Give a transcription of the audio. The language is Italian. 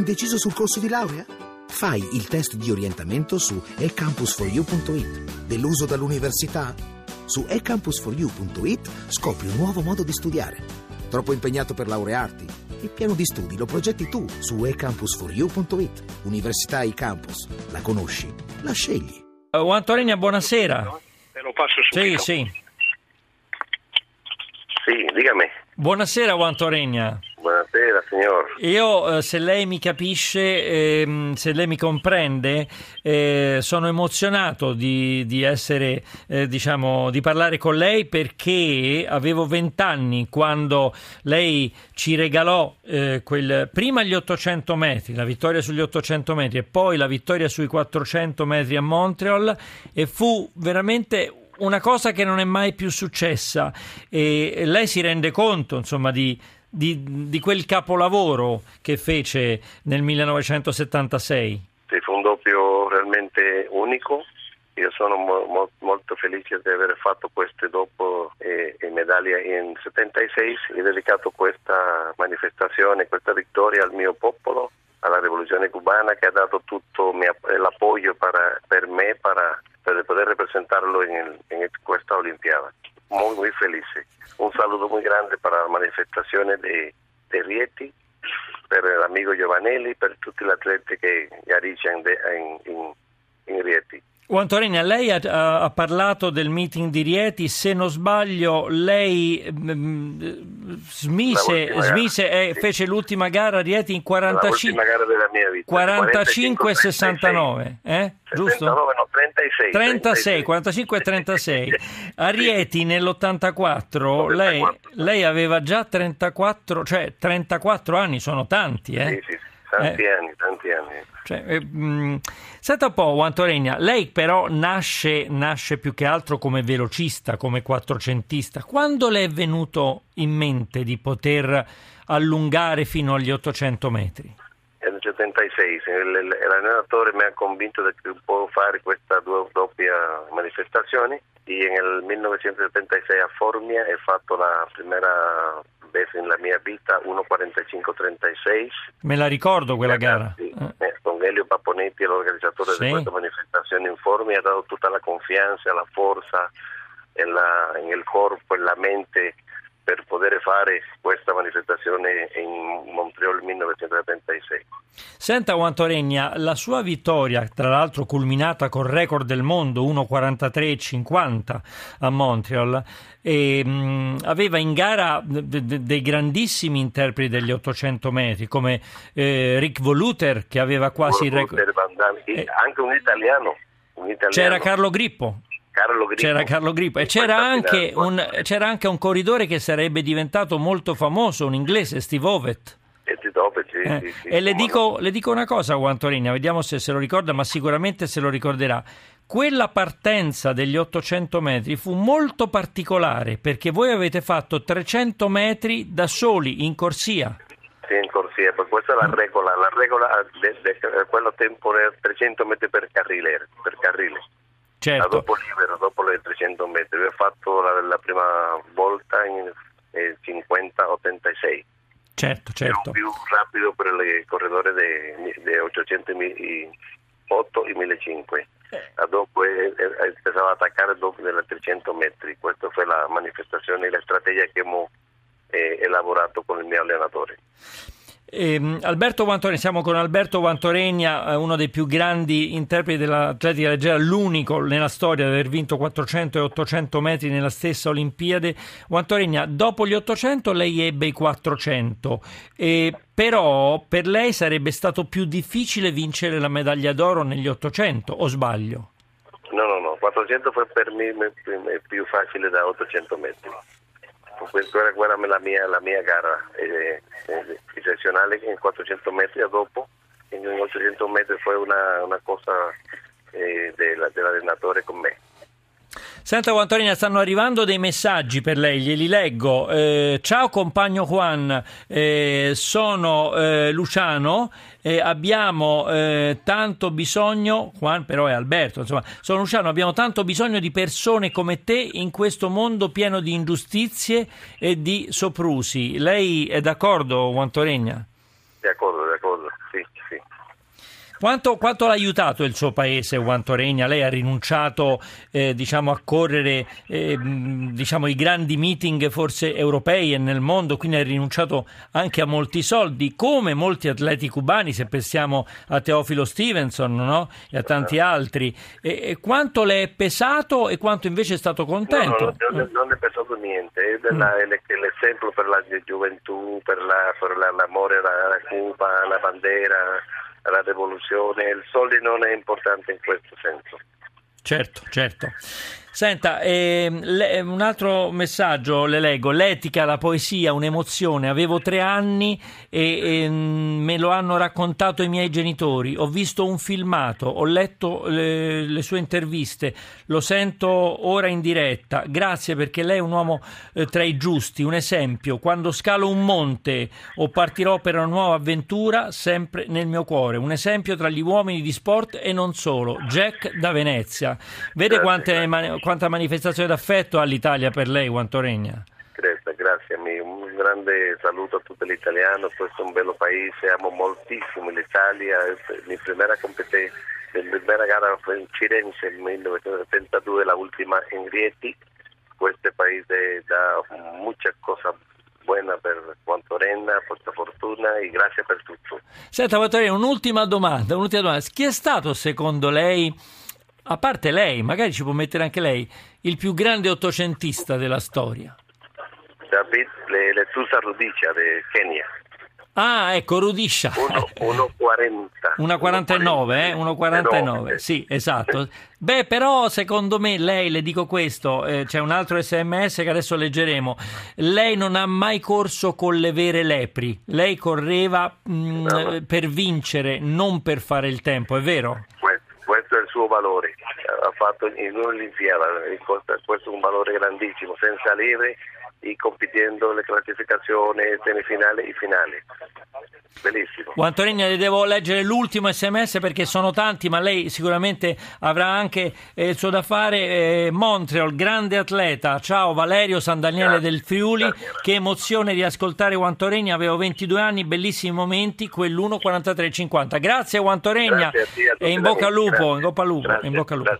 Indeciso sul corso di laurea? Fai il test di orientamento su ecampus4u.it. Deluso dall'università? Su ecampus4u.it scopri un nuovo modo di studiare. Troppo impegnato per laurearti? Il piano di studi lo progetti tu su ecampus4u.it. Università e-campus. La conosci? La scegli. Uh, Antonina, buonasera. Te lo passo Sì, subito. sì. Sì, dígame. Buonasera, Antonina. Buonasera, signor. Io, eh, se lei mi capisce, ehm, se lei mi comprende, eh, sono emozionato di, di essere, eh, diciamo, di parlare con lei perché avevo vent'anni quando lei ci regalò quel, prima gli 800 metri, la vittoria sugli 800 metri e poi la vittoria sui 400 metri a Montreal e fu veramente una cosa che non è mai più successa e lei si rende conto, insomma, di, di, di quel capolavoro che fece nel 1976. Sì, fu un doppio realmente unico. Io sono mo- mo- molto felice di aver fatto queste dopo eh, medaglie in 76 e dedicato questa manifestazione, questa vittoria al mio popolo, alla rivoluzione cubana che ha dato tutto l'appoggio para- per me para, per poter rappresentarlo in, in questa Olimpiada. Muy, muy felice. Un saludo muy grande para la manifestazione di, di Rieti, per l'amico Giovanelli, per tutti gli atleti che gareggiano de- in, in, in Rieti. Antonina, lei ha, ha- parlato del meeting di Rieti, se non sbaglio lei mm, smise, La ultima smise gara, e sì. fece l'ultima gara a Rieti in 45, L'ultima gara della mia vita. 45 e 36. 69, eh? giusto? 69, no, 36. 36, 45 e 36. A Rieti nell'84 lei, 84. lei aveva già 34, cioè 34 anni, sono tanti, eh? Sì, sì, tanti Eh. anni, tanti anni. Cioè, eh, mh, senta un po', Antoregna, lei però nasce, nasce più che altro come velocista, come quattrocentista. Quando le è venuto in mente di poter allungare fino agli 800 metri? Nel 76 il- il- l'allenatore mi ha convinto di che può fare questa due- doppia manifestazione e nel 1976 a Formia ho fatto la prima vez nella mia vita 1.45.36 Me la ricordo quella gara. Eh. con Elio Paponetti, l'organizzatore Sì. di questa manifestazione in Formia, ha dato tutta la confianza, la forza nel corpo e la mente per poter fare questa manifestazione in Montreal 1976. Senta, Antoregna, la sua vittoria, tra l'altro culminata col record del mondo 1.43.50 a Montreal, e, mh, aveva in gara de- de- dei grandissimi interpreti degli 800 metri, come eh, Rick Voluter, che aveva quasi il record. Eh. anche un italiano, un italiano, C'era Carlo Grippo. Carlo Grippo. C'era Carlo Grippo e c'era anche, un, c'era anche un corridore che sarebbe diventato molto famoso, un inglese, Steve Ovett. E dopo, sì, Eh, sì, sì, e le dico, le dico una cosa, Guantorina, vediamo se se lo ricorda, ma sicuramente se lo ricorderà. Quella partenza degli 800 metri fu molto particolare perché voi avete fatto 300 metri da soli in corsia. Sì, in corsia, questa è la regola. La regola de, de quello tempo era 300 metri per carrile, per carrile. Certo, dopo libero, dopo le 300 metri. Ho fatto la, la prima volta in eh, 50-86. certo, Ero certo. più rapido per i corridori di 800 e 8 e 1500. A dopo eh, eh, empezaba a attaccare dopo delle 300 metri. Questa fu la manifestazione e la strategia che abbiamo eh, elaborato con il mio allenatore. Ehm, Alberto Guantoregna, siamo con Alberto Guantoregna, eh, uno dei più grandi interpreti dell'atletica leggera, l'unico nella storia ad aver vinto 400 e 800 metri nella stessa Olimpiade. Guantoregna, dopo gli 800 lei ebbe i 400, e però per lei sarebbe stato più difficile vincere la medaglia d'oro negli 800, o sbaglio? No, no, no, 400 fue per me me- più facile da 800 metri. Questa era quella la mia, la mia gara eh, eh, eccezionale in 400 metri a dopo. In 800 metri fu una, una cosa eh, della- dell'allenatore con me. Senta Guantorina, stanno arrivando dei messaggi per lei, glieli leggo. Eh, ciao compagno Juan, eh, sono eh, Luciano, eh, abbiamo eh, tanto bisogno, Juan però è Alberto, insomma, sono Luciano, abbiamo tanto bisogno di persone come te in questo mondo pieno di ingiustizie e di soprusi. Lei è d'accordo, Guantoregna? D'accordo, d'accordo. sì, sì. Quanto, quanto, l'ha aiutato il suo paese, Quanto Regna? Lei ha rinunciato eh, diciamo, a correre eh, diciamo, i grandi meeting forse europei e nel mondo, quindi ha rinunciato anche a molti soldi, come molti atleti cubani, se pensiamo a Teofilo Stevenson no? e a tanti altri. E, e quanto le è pesato e quanto invece è stato contento? No, no, non, è pesato niente, è, mm. l'esempio per la gioventù, per, la, per la, l'amore alla Cuba, la bandera la rivoluzione, il soldi non è importante in questo senso. Certo, certo. Senta, eh, le, un altro messaggio le leggo. L'etica, la poesia, un'emozione. Avevo tre anni e, e, me lo hanno raccontato i miei genitori. Ho visto un filmato, ho letto le, le, sue interviste, lo sento ora in diretta. Grazie perché lei è un uomo eh, tra i giusti, un esempio. Quando scalo un monte o partirò per una nuova avventura, sempre nel mio cuore. Un esempio tra gli uomini di sport e non solo. Jack da Venezia. Vede quante quanta manifestazione d'affetto ha l'Italia per lei, Guantoregna? Grazie, grazie, un grande saluto a tutti gli italiani, questo è un bello paese, amo moltissimo l'Italia, la prima competenza, la prima gara in Firenze nel 1972, la ultima in Rieti, questo paese dà muchas cose buona per quanto renna, porta fortuna e grazie per tutto. Senta, Guantoregna, un'ultima domanda, un'ultima domanda. Chi è stato secondo lei a parte lei, magari ci può mettere anche lei, il più grande ottocentista della storia? David Letusa Rudisha di Kenya. Ah, ecco, Rudisha. 1,40. 1,49, eh? 1,49, sì, esatto. Beh, però secondo me lei, le dico questo, eh, c'è un altro sms che adesso leggeremo, lei non ha mai corso con le vere lepri, lei correva mh, mm, no. per vincere, non per fare il tempo, è vero? questo è il suo valore, ha fatto in un'Olimpiada, questo è un valore grandissimo, senza leve e competendo le classificazioni, semifinali e finali. Bellissimo. Guantorini, le devo leggere l'ultimo sms perché sono tanti, ma lei sicuramente avrà anche eh, il suo da fare. Eh, Montreal, grande atleta. Ciao Valerio San Daniele grazie, del Friuli. Grazie. Che emozione di ascoltare Guantoregna. Avevo 22 anni, bellissimi momenti, quell'1.43.50. Grazie Guantoregna grazie e in bocca al lupo, in bocca al lupo, in bocca al lupo.